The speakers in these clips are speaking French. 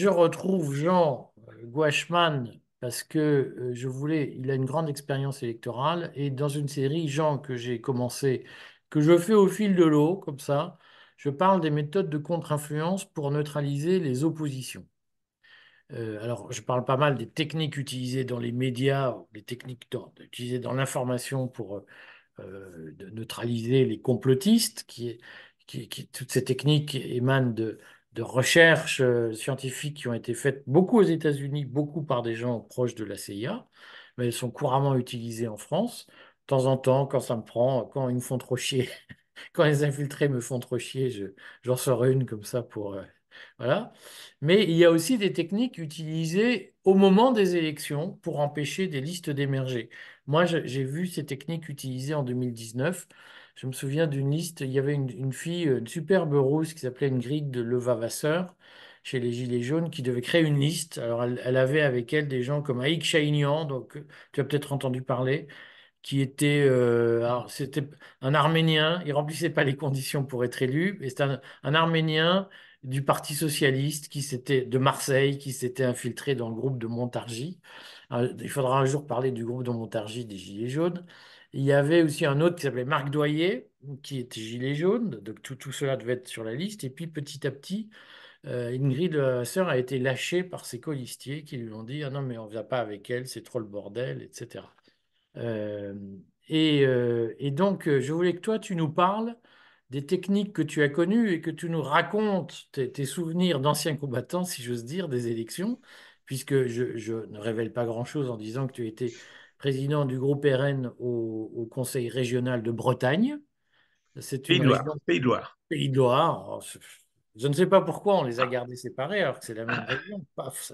Je retrouve Jean Gouachman parce que euh, je voulais, il a une grande expérience électorale et dans une série, Jean, que j'ai commencé, que je fais au fil de l'eau, comme ça, je parle des méthodes de contre-influence pour neutraliser les oppositions. Euh, alors, je parle pas mal des techniques utilisées dans les médias, des techniques utilisées dans l'information pour euh, euh, neutraliser les complotistes, qui, qui, qui, toutes ces techniques émanent de, de recherches euh, scientifiques qui ont été faites beaucoup aux États-Unis, beaucoup par des gens proches de la CIA, mais elles sont couramment utilisées en France. De temps en temps, quand ça me prend, quand ils me font trop chier, quand les infiltrés me font trop chier, je, j'en sors une comme ça pour... euh, voilà. Mais il y a aussi des techniques utilisées au moment des élections pour empêcher des listes d'émerger. Moi, j'ai vu ces techniques utilisées en 2019. Je me souviens d'une liste, il y avait une, fille, une superbe rousse qui s'appelait Ingrid de Levavasseur chez les Gilets jaunes qui devait créer une liste. Alors, elle, avait avec elle des gens comme Aïk Chahinian, donc euh, tu as peut-être entendu parler, qui était, euh, un Arménien, il remplissait pas les conditions pour être élu, et c'était un, Arménien du Parti socialiste qui s'était de Marseille qui s'était infiltré dans le groupe de Montargis. Alors, il faudra un jour parler du groupe de Montargis des Gilets jaunes. Il y avait aussi un autre qui s'appelait Marc Doyer, qui était gilet jaune, donc tout, tout cela devait être sur la liste. Et puis petit à petit, euh, Ingrid, la sœur, a été lâchée par ses colistiers qui lui ont dit Ah non, mais on ne vient pas avec elle, c'est trop le bordel, etc. Euh, et, euh, et donc, euh, je voulais que toi, tu nous parles des techniques que tu as connues et que tu nous racontes tes, tes souvenirs d'anciens combattants, si j'ose dire, des élections, puisque je, je ne révèle pas grand-chose en disant que tu étais président du groupe RN au, au Conseil régional de Bretagne. C'est Pays de Loire, Pays de Loire. Pays de Loire. Alors, je ne sais pas pourquoi on les a Ah, gardés séparés alors que c'est la même ah, région. Paf.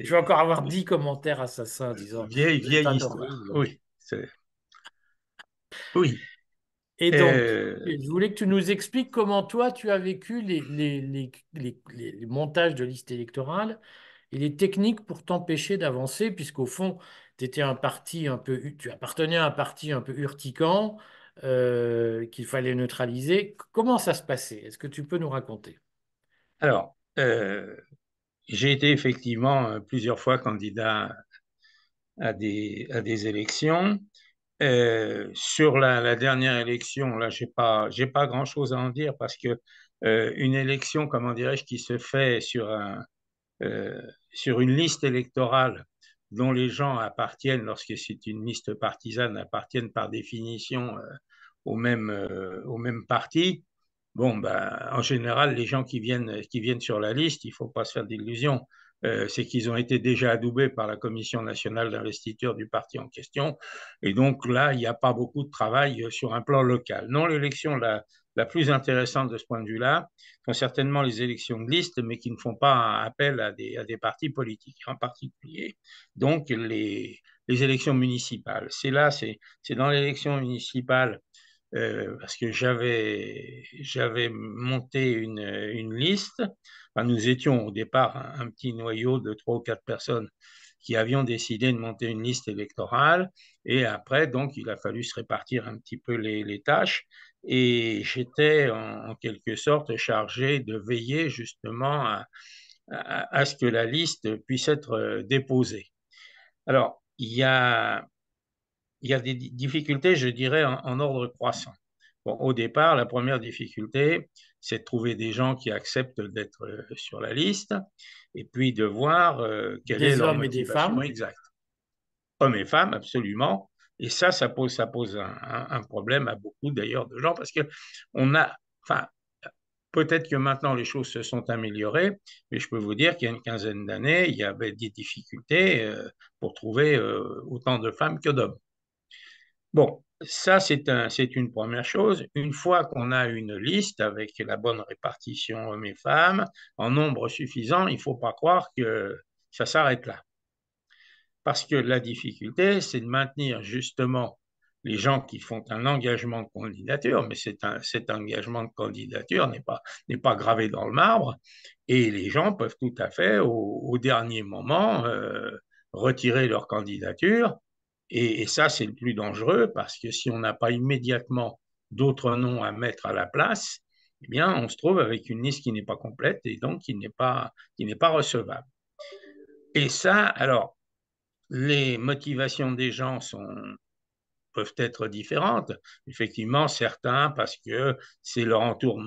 Je vais encore avoir dix commentaires assassins disant vieille, vieille histoire. horrible. Oui, oui. Et donc, Euh, je voulais que tu nous expliques comment toi, tu as vécu les, les, montages de listes électorales et les techniques pour t'empêcher d'avancer, puisqu'au fond, étais un parti un peu, tu appartenais à un parti un peu urticant euh, qu'il fallait neutraliser. Comment ça se passait? Est-ce que tu peux nous raconter? alors, euh, j'ai été effectivement euh, plusieurs fois candidat à des, à des élections. Sur la, dernière élection, là, j'ai pas, j'ai pas grand-chose à en dire parce que une élection, comment dirais-je, qui se fait sur un, sur une liste électorale dont les gens appartiennent, lorsque c'est une liste partisane, appartiennent par définition euh, au même, euh, au même parti. Bon, ben, en général, les gens qui viennent, qui viennent sur la liste, il ne faut pas se faire d'illusions, euh, c'est qu'ils ont été déjà adoubés par la Commission nationale d'investiture du parti en question. Et donc là, il n'y a pas beaucoup de travail sur un plan local. Non, l'élection la, la plus intéressante de ce point de vue-là sont certainement les élections de liste, mais qui ne font pas appel à des, partis politiques, en particulier donc les, élections municipales. C'est là, c'est dans l'élection municipale euh, parce que j'avais monté une, liste. Nous étions au départ un, petit noyau de trois ou quatre personnes qui avions décidé de monter une liste électorale. Et après, donc, il a fallu se répartir un petit peu les tâches. Et j'étais en, en, quelque sorte chargé de veiller justement à, à, à, ce que la liste puisse être déposée. Alors, il y a il y a des difficultés, je dirais, en, en ordre croissant. Bon, au départ, la première difficulté, c'est de trouver des gens qui acceptent d'être euh, sur la liste et puis de voir euh, quelle est Des leur hommes et des motivation femmes. exacte. Hommes et femmes, absolument. Et ça, ça pose, ça pose un, problème à beaucoup d'ailleurs de gens parce que on a, enfin, Peut-être que maintenant les choses se sont améliorées, mais je peux vous dire qu'il y a une quinzaine d'années, il y avait des difficultés euh, pour trouver euh, autant de femmes que d'hommes. Bon, ça, c'est un, une première chose. Une fois qu'on a une liste avec la bonne répartition hommes et femmes, en nombre suffisant, il ne faut pas croire que ça s'arrête là. Parce que la difficulté, c'est de maintenir justement les gens qui font un engagement de candidature, mais cet engagement de candidature n'est pas, gravé dans le marbre, et les gens peuvent tout à fait, au, dernier moment, euh, retirer leur candidature et, ça, c'est le plus dangereux parce que si on n'a pas immédiatement d'autres noms à mettre à la place, eh bien, on se trouve avec une liste qui n'est pas complète et donc qui n'est pas, pas recevable. Et ça, alors, les motivations des gens sont, peuvent être différentes. Effectivement, certains, parce que c'est leur entour,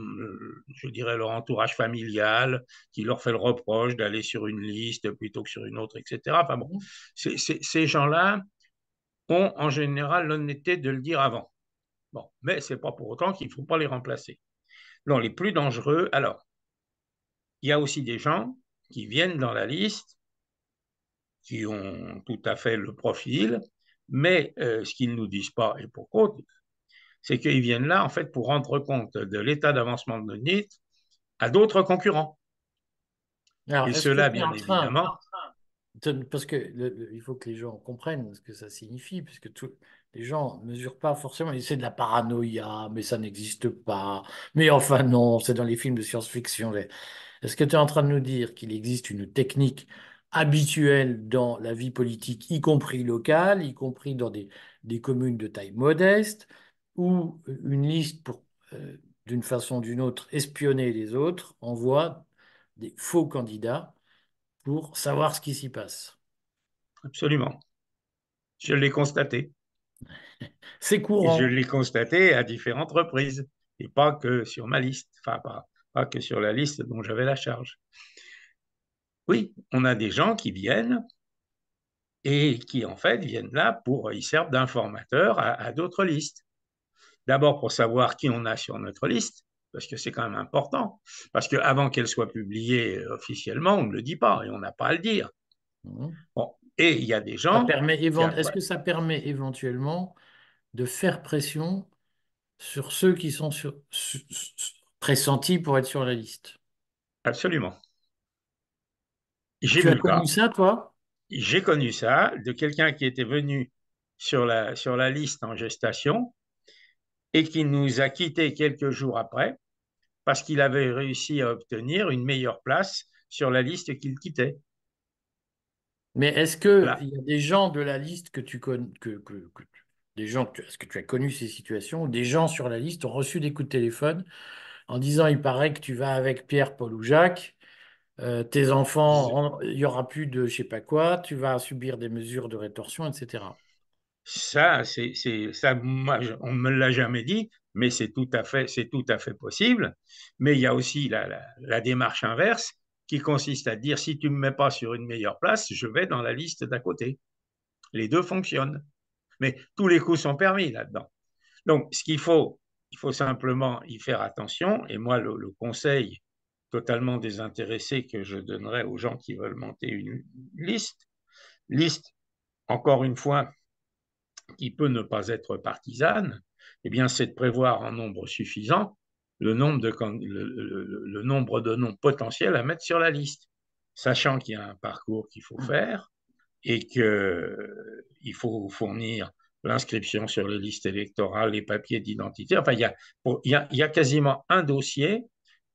je dirais leur entourage familial qui leur fait le reproche d'aller sur une liste plutôt que sur une autre, etc. Enfin bon, ces gens-là ont en général l'honnêteté de le dire avant. Bon, mais c'est pas pour autant qu'il ne faut pas les remplacer. Non, les plus dangereux, alors, il y a aussi des gens qui viennent dans la liste, qui ont tout à fait le profil, mais euh, ce qu'ils ne nous disent pas, et pourquoi, c'est qu'ils viennent là, en fait, pour rendre compte de l'état d'avancement de notre NIT à d'autres concurrents. et cela, bien évidemment. Parce que il faut que les gens comprennent ce que ça signifie, puisque les gens ne mesurent pas forcément. C'est de la paranoïa, mais ça n'existe pas. Mais enfin, non, c'est dans les films de science-fiction. Est-ce que tu es en train de nous dire qu'il existe une technique habituel dans la vie politique, y compris locale, y compris dans des, communes de taille modeste, où une liste, pour, euh, d'une façon ou d'une autre, espionner les autres, envoie des faux candidats pour savoir ce qui s'y passe. Absolument. Je l'ai constaté. C'est courant. je l'ai constaté à différentes reprises, et pas que sur ma liste, enfin pas, pas que sur la liste dont j'avais la charge. Oui, on a des gens qui viennent et qui en fait viennent là pour, ils servent d'informateurs à, d'autres listes. D'abord pour savoir qui on a sur notre liste, parce que c'est quand même important, parce qu'avant qu'elle soit publiée officiellement, on ne le dit pas et on n'a pas à le dire. Mmh. Bon, et il y a des gens. Est-ce que ça permet éventuellement de faire pression sur ceux qui sont pressentis pour être sur la liste? Absolument. Tu as connu ça, toi? J'ai connu ça de quelqu'un qui était venu sur la, sur la liste en gestation et qui nous a quittés quelques jours après parce qu'il avait réussi à obtenir une meilleure place sur la liste qu'il quittait. Mais est-ce que il y a des gens de la liste que tu connais, que, des gens, est-ce que tu as connu ces situations des gens sur la liste ont reçu des coups de téléphone en disant il paraît que tu vas avec Pierre, Paul ou Jacques euh, tes enfants, il n'y aura plus de je sais pas quoi, tu vas subir des mesures de rétorsion, etc. Ça, c'est, ça, moi, on ne me l'a jamais dit, mais c'est tout à fait, c'est tout à fait possible. Mais il y a aussi la, la, démarche inverse qui consiste à dire si tu ne me mets pas sur une meilleure place, je vais dans la liste d'à côté. Les deux fonctionnent. Mais tous les coups sont permis là-dedans. Donc, ce qu'il faut, il faut simplement y faire attention. Et moi, le conseil totalement désintéressé que je donnerais aux gens qui veulent monter une liste. Liste, encore une fois, qui peut ne pas être partisane, eh bien, c'est de prévoir en nombre suffisant le nombre, de, le, nombre de noms potentiels à mettre sur la liste, sachant qu'il y a un parcours qu'il faut faire et qu'il faut fournir l'inscription sur les listes électorales, les papiers d'identité. Enfin, il y a quasiment un dossier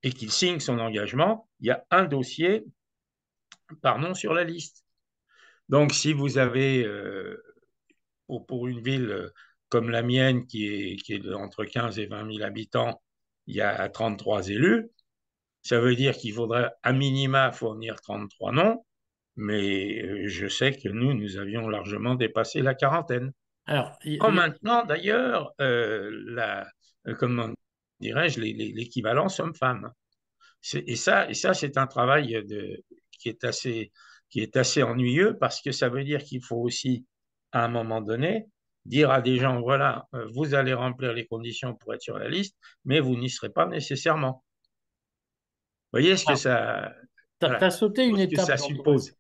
et qu'il signe son engagement, il y a un dossier par nom sur la liste. Donc, si vous avez, euh, pour, une ville euh, comme la mienne, qui est, qui est entre 15 et 20 000 habitants, il y a 33 élus, ça veut dire qu'il faudrait à minima fournir 33 noms, mais euh, je sais que nous, nous avions largement dépassé la quarantaine. Alors, en maintenant, d'ailleurs, la, comment dirais-je, l'équivalent homme-femme. Et ça, et ça c'est un travail de, qui, est assez, qui est assez ennuyeux parce que ça veut dire qu'il faut aussi, à un moment donné, dire à des gens, voilà, euh, vous allez remplir les conditions pour être sur la liste, mais vous n'y serez pas nécessairement. Vous voyez ce que ah. ça... Tu as, sauté une étape. Ça suppose.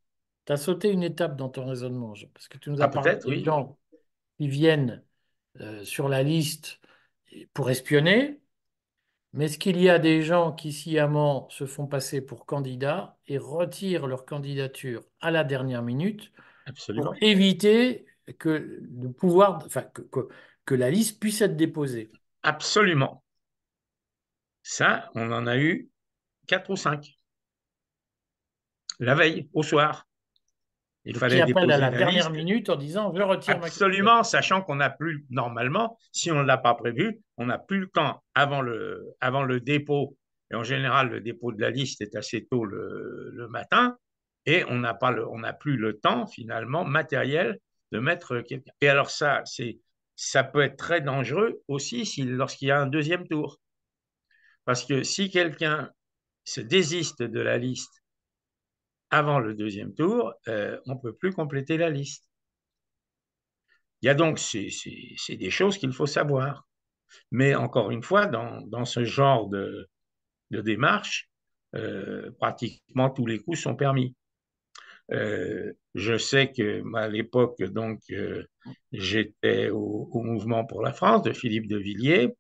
Tu as sauté une étape dans ton raisonnement, parce que tu nous as ah, parlé de gens qui viennent euh, sur la liste pour espionner, mais est-ce qu'il y a des gens qui sciemment se font passer pour candidats et retirent leur candidature à la dernière minute pour éviter que le pouvoir, enfin, que, que, la liste puisse être déposée? Absolument. Ça, on en a eu quatre ou cinq. La veille, au soir. Il Donc, qui fallait appelle à la dernière minute en disant je retire ma absolument, sachant qu'on n'a plus, normalement, si on ne l'a pas prévu, on n'a plus le temps avant le, avant le dépôt. Et en général, le dépôt de la liste est assez tôt le, le matin et on n'a pas le, on n'a plus le temps finalement matériel de mettre quelqu'un. Et alors ça, c'est, ça peut être très dangereux aussi si, lorsqu'il y a un deuxième tour. Parce que si quelqu'un se désiste de la liste avant le deuxième tour, euh, on ne peut plus compléter la liste. Il y a donc c'est, des choses qu'il faut savoir. Mais encore une fois, dans, dans ce genre de, de démarche, euh, pratiquement tous les coups sont permis. Euh, je sais que à l'époque, donc, j'étais au, au, mouvement pour la France de Philippe de Villiers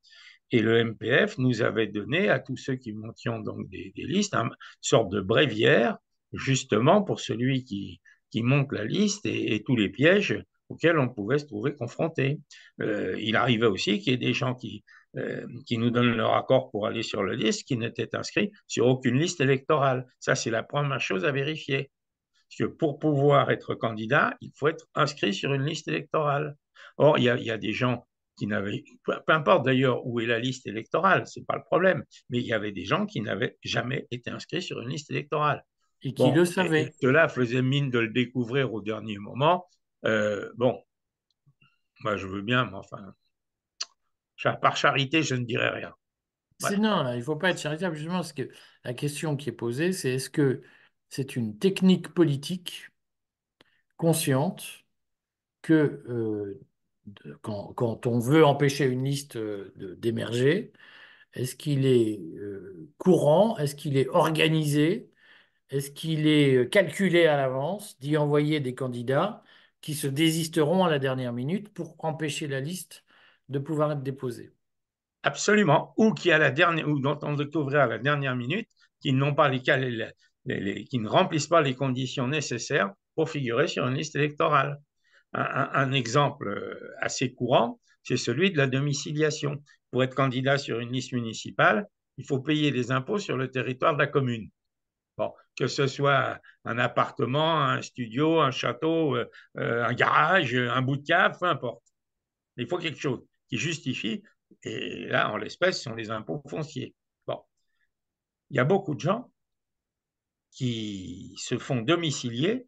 et le MPF nous avait donné à tous ceux qui montions donc des, des listes une sorte de bréviaire, justement pour celui qui, monte la liste et, tous les pièges auxquels on pouvait se trouver confronté. Euh, il arrivait aussi qu'il y ait des gens qui, euh, nous donnent leur accord pour aller sur la liste qui n'étaient inscrits sur aucune liste électorale. Ça, c'est la première chose à vérifier. Parce que pour pouvoir être candidat, il faut être inscrit sur une liste électorale. Or, il y a, des gens qui n'avaient, peu importe d'ailleurs où est la liste électorale, c'est pas le problème, mais il y avait des gens qui n'avaient jamais été inscrits sur une liste électorale. Et qui bon, le savaient. Cela faisait mine de le découvrir au dernier moment. Euh, bon, moi je veux bien, mais enfin, par charité, je ne dirais rien. Voilà. Non, il ne faut pas être charitable, justement, parce que la question qui est posée, c'est est-ce que c'est une technique politique consciente que euh, de, quand, quand, on veut empêcher une liste d'émerger, est-ce qu'il est euh, courant, est-ce qu'il est organisé, est-ce qu'il est calculé à l'avance d'y envoyer des candidats qui se désisteront à la dernière minute pour empêcher la liste de pouvoir être déposée? Absolument. Ou qui à la dernière, ou dont on découvrir à la dernière minute, qui n'ont pas les, les, qui ne remplissent pas les conditions nécessaires pour figurer sur une liste électorale. Un, exemple assez courant, c'est celui de la domiciliation. Pour être candidat sur une liste municipale, il faut payer des impôts sur le territoire de la commune. Bon, que ce soit un appartement, un studio, un château, euh, un garage, un bout de cave, peu importe. Il faut quelque chose qui justifie, et là, en l'espèce, ce sont les impôts fonciers. Bon, il y a beaucoup de gens qui se font domicilier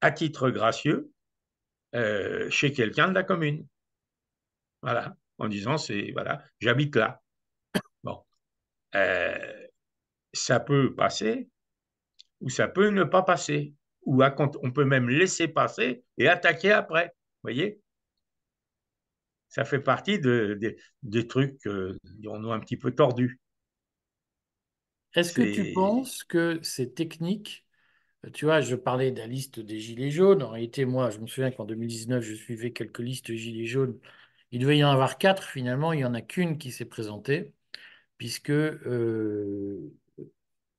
à titre gracieux euh, chez quelqu'un de la commune. Voilà, en disant c'est voilà, j'habite là. Bon, euh, ça peut passer ou ça peut ne pas passer. Ou à, on peut même laisser passer et attaquer après. Vous voyez? Ça fait partie de, de, des trucs, euh, dirons-nous, un petit peu tordus. Est-ce que tu penses que ces techniques, tu vois, je parlais de la liste des Gilets jaunes. En réalité, moi, je me souviens qu'en 2019, je suivais quelques listes Gilets jaunes. Il devait y en avoir quatre. Finalement, il n'y en a qu'une qui s'est présentée, puisque euh,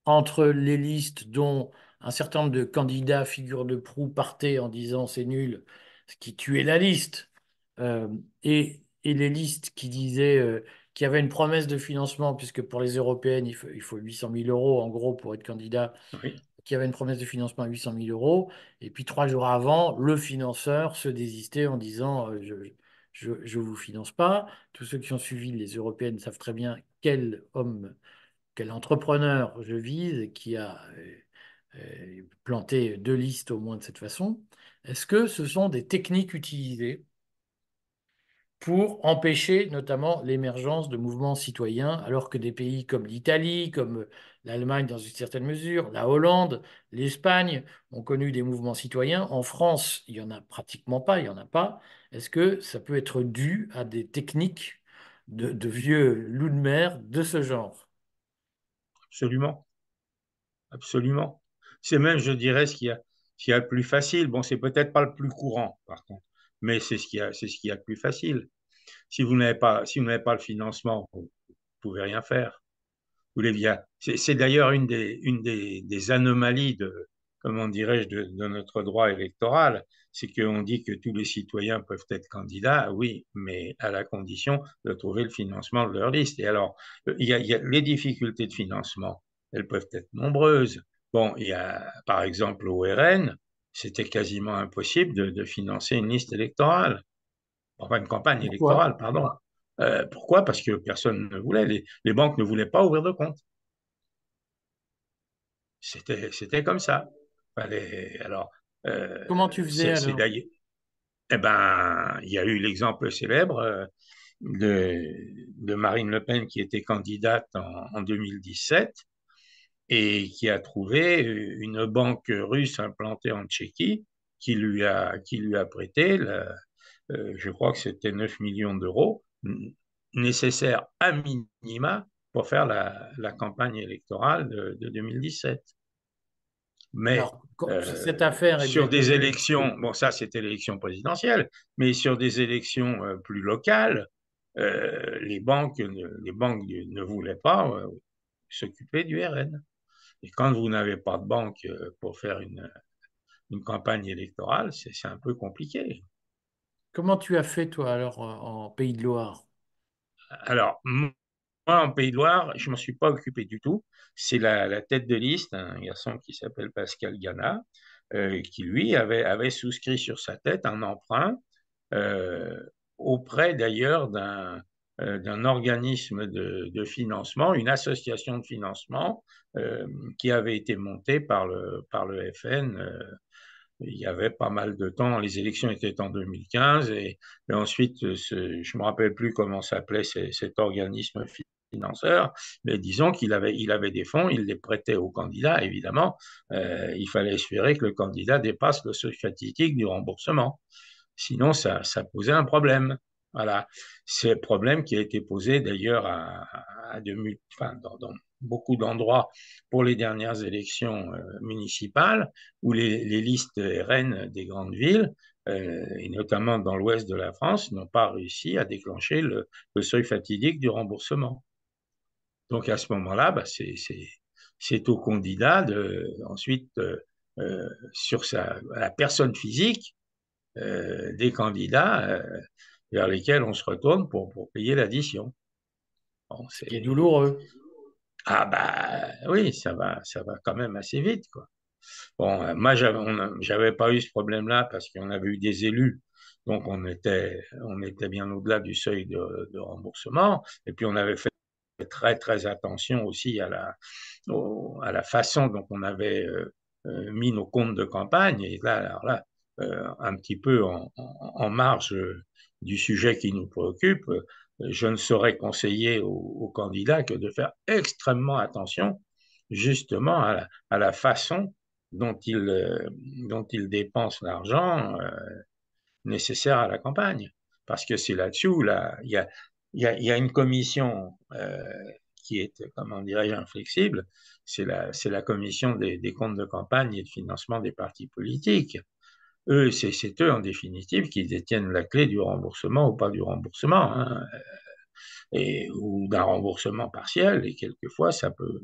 entre les listes dont un certain nombre de candidats figure de proue partaient en disant c'est nul, ce qui tuait la liste, euh, et, et, les listes qui disaient euh, qu'il y avait une promesse de financement, puisque pour les européennes, il faut, il faut 800 000 euros en gros pour être candidat, oui. qu'il y avait une promesse de financement à 800 000 euros, et puis trois jours avant, le financeur se désistait en disant euh, je ne vous finance pas. Tous ceux qui ont suivi les européennes savent très bien quel homme quel entrepreneur je vise qui a euh, planté deux listes au moins de cette façon, est-ce que ce sont des techniques utilisées pour empêcher notamment l'émergence de mouvements citoyens, alors que des pays comme l'Italie, comme l'Allemagne dans une certaine mesure, la Hollande, l'Espagne ont connu des mouvements citoyens? En France, il n'y en a pratiquement pas, il n'y en a pas. Est-ce que ça peut être dû à des techniques de, de vieux loups de mer de ce genre? Absolument. Absolument. C'est même, je dirais, ce qu'il y a, ce qu'il a le plus facile. Bon, c'est peut-être pas le plus courant, par contre, mais c'est ce qu'il y a, c'est ce qu'il a le plus facile. Si vous n'avez pas, si vous n'avez pas le financement, vous ne pouvez rien faire. Vous les C'est, c'est d'ailleurs une des, une des, des anomalies de, comment dirais-je, de, de, notre droit électoral, c'est qu'on dit que tous les citoyens peuvent être candidats, oui, mais à la condition de trouver le financement de leur liste. Et alors, il y a, il y a les difficultés de financement, elles peuvent être nombreuses. Bon, il y a par exemple au RN, c'était quasiment impossible de, de, financer une liste électorale. Enfin, une campagne Pourquoi? électorale, pardon. Euh, pourquoi? Parce que personne ne voulait. Les, les, banques ne voulaient pas ouvrir de compte. C'était, c'était comme ça. Fallait, alors, euh, Comment tu faisais alors? Eh ben, il y a eu l'exemple célèbre euh, de, de, Marine Le Pen qui était candidate en, en 2017 et qui a trouvé une banque russe implantée en Tchéquie qui lui a, qui lui a prêté, la, euh, je crois que c'était 9 millions d'euros, nécessaires à minima pour faire la, la campagne électorale de, de 2017. Mais Alors, cette affaire sur des élections, bon ça c'était l'élection présidentielle, mais sur des élections euh, plus locales, euh, les banques, les banques ne voulaient pas euh, s'occuper du RN. Et quand vous n'avez pas de banque euh, pour faire une, une campagne électorale, c'est un peu compliqué. Comment tu as fait, toi, alors, en Pays de Loire? Alors, en Pays de Loire, je ne m'en suis pas occupé du tout. C'est la, la, tête de liste, un garçon qui s'appelle Pascal Gana, euh, qui, lui, avait, souscrit sur sa tête un emprunt euh, auprès, d'ailleurs, d'un euh, organisme de, financement, une association de financement qui avait été montée par le FN. Euh, il y avait pas mal de temps, les élections étaient en 2015 et, ensuite, ce, je me rappelle plus comment s'appelait cet organisme financeur, mais disons qu'il avait, il avait des fonds, il les prêtait au candidat, évidemment. Euh, il fallait espérer que le candidat dépasse le seuil fatidique du remboursement. Sinon, ça, posait un problème. Voilà, c'est un problème qui a été posé d'ailleurs à, à de, enfin, dans, dans, beaucoup d'endroits pour les dernières élections euh, municipales, où les, les, listes RN des grandes villes, euh, et notamment dans l'ouest de la France, n'ont pas réussi à déclencher le, le, seuil fatidique du remboursement. Donc à ce moment-là, bah, c'est au candidat de ensuite euh, euh, sur sa, la personne physique euh, des candidats vers lesquels on se retourne pour, pour payer l'addition. Bon, c'est douloureux. Ah bah oui, ça va, ça va quand même assez vite, quoi. Bon, euh, moi, j'avais pas eu ce problème-là parce qu'on avait eu des élus, donc on était, on était bien au-delà du seuil de, remboursement, et puis on avait fait très très attention aussi à la, à la façon dont on avait euh, euh mis nos comptes de campagne, et là, alors là, un petit peu en marge du sujet qui nous préoccupe, je ne saurais conseiller aux, candidats que de faire extrêmement attention justement à la, façon dont ils, euh, dépensent l'argent euh, nécessaire à la campagne. Parce que c'est là-dessus, là, il y a, une commission euh, qui est, comment dirais-je, inflexible, c'est la, commission des comptes de campagne et de financement des partis politiques eux, c'est eux en définitive qui détiennent la clé du remboursement ou pas du remboursement, hein, et, ou d'un remboursement partiel, et quelquefois ça peut,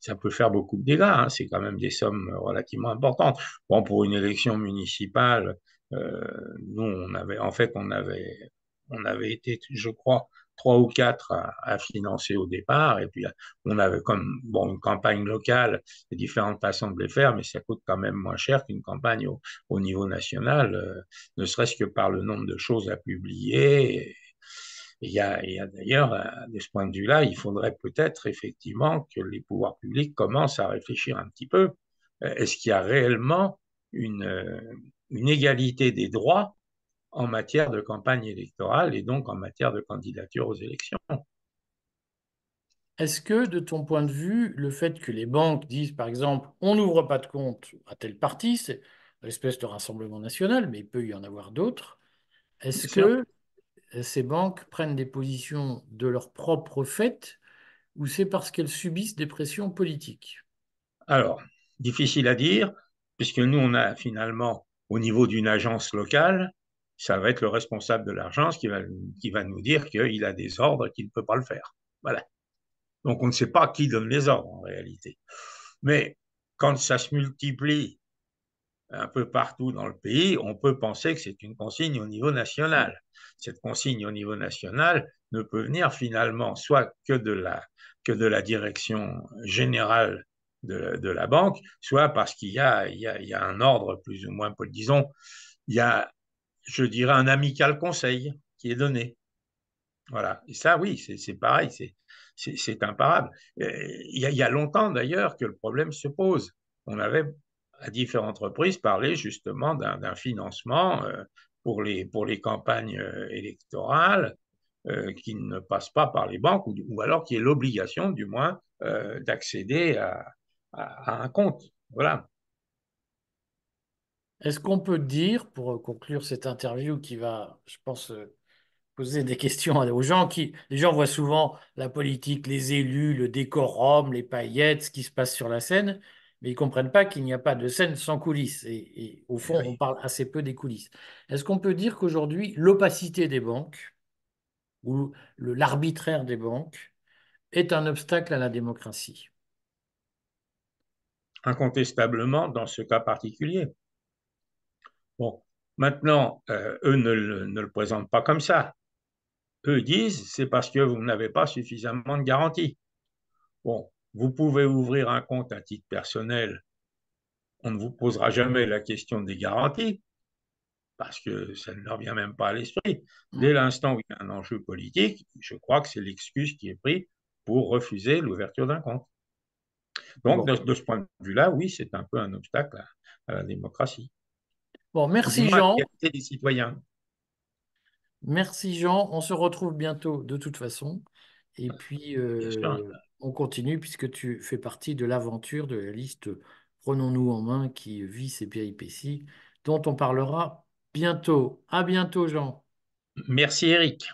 ça peut faire beaucoup de dégâts, hein, c'est quand même des sommes relativement importantes. Bon, pour une élection municipale, euh, nous, on avait, en fait, on avait, on avait été, je crois, trois ou quatre à, financer au départ. Et puis, on avait comme bon, une campagne locale, et différentes façons de les faire, mais ça coûte quand même moins cher qu'une campagne au, au, niveau national, euh, ne serait-ce que par le nombre de choses à publier. Il y a, d'ailleurs, de ce point de vue-là, il faudrait peut-être effectivement que les pouvoirs publics commencent à réfléchir un petit peu. Est-ce qu'il y a réellement une égalité des droits en matière de campagne électorale et donc en matière de candidature aux élections. Est-ce que, de ton point de vue, le fait que les banques disent, par exemple, on n'ouvre pas de compte à tel parti, c'est l'espèce de rassemblement national, mais il peut y en avoir d'autres, est-ce que ces banques prennent des positions de leur propre fait ou c'est parce qu'elles subissent des pressions politiques? Alors, difficile à dire, puisque nous, on a finalement, au niveau d'une agence locale, ça va être le responsable de l'agence qui va, qui va nous dire qu'il a des ordres qu'il ne peut pas le faire. Voilà. Donc on ne sait pas qui donne les ordres en réalité. Mais quand ça se multiplie un peu partout dans le pays, on peut penser que c'est une consigne au niveau national. Cette consigne au niveau national ne peut venir finalement soit que de la, que de la direction générale de, de la banque, soit parce qu'il y y, y a un ordre plus ou moins, disons, il y a, je dirais, un amical conseil qui est donné. Voilà. Et ça, oui, c'est pareil, c'est imparable. Il y, a, il y a longtemps d'ailleurs que le problème se pose. On avait à différentes reprises parlé justement d'un financement euh, pour les, pour les campagnes euh, électorales euh, qui ne passe pas par les banques ou, ou alors qui est l'obligation du moins euh, d'accéder à, à, à, un compte. Voilà. Est-ce qu'on peut dire, pour conclure cette interview qui va, je pense, poser des questions aux gens qui, les gens voient souvent la politique, les élus, le décorum, les paillettes, ce qui se passe sur la scène, mais ils ne comprennent pas qu'il n'y a pas de scène sans coulisses. Et, et au fond, oui. on parle assez peu des coulisses. Est-ce qu'on peut dire qu'aujourd'hui, l'opacité des banques ou l'arbitraire des banques est un obstacle à la démocratie? Incontestablement, dans ce cas particulier. Bon, maintenant, euh, eux ne, ne, le présentent pas comme ça. Eux disent, c'est parce que vous n'avez pas suffisamment de garanties. Bon, vous pouvez ouvrir un compte à titre personnel. On ne vous posera jamais la question des garanties, parce que ça ne leur vient même pas à l'esprit. Dès l'instant où il y a un enjeu politique, je crois que c'est l'excuse qui est prise pour refuser l'ouverture d'un compte. Donc, bon. de, de, ce point de vue-là, oui, c'est un peu un obstacle à, à la démocratie. Bon, merci Jean. des citoyens. Merci Jean. On se retrouve bientôt de toute façon. Et puis, euh, on continue puisque tu fais partie de l'aventure de la liste Prenons-nous en main qui vit ces péripéties, dont on parlera bientôt. À bientôt, Jean. Merci, Eric.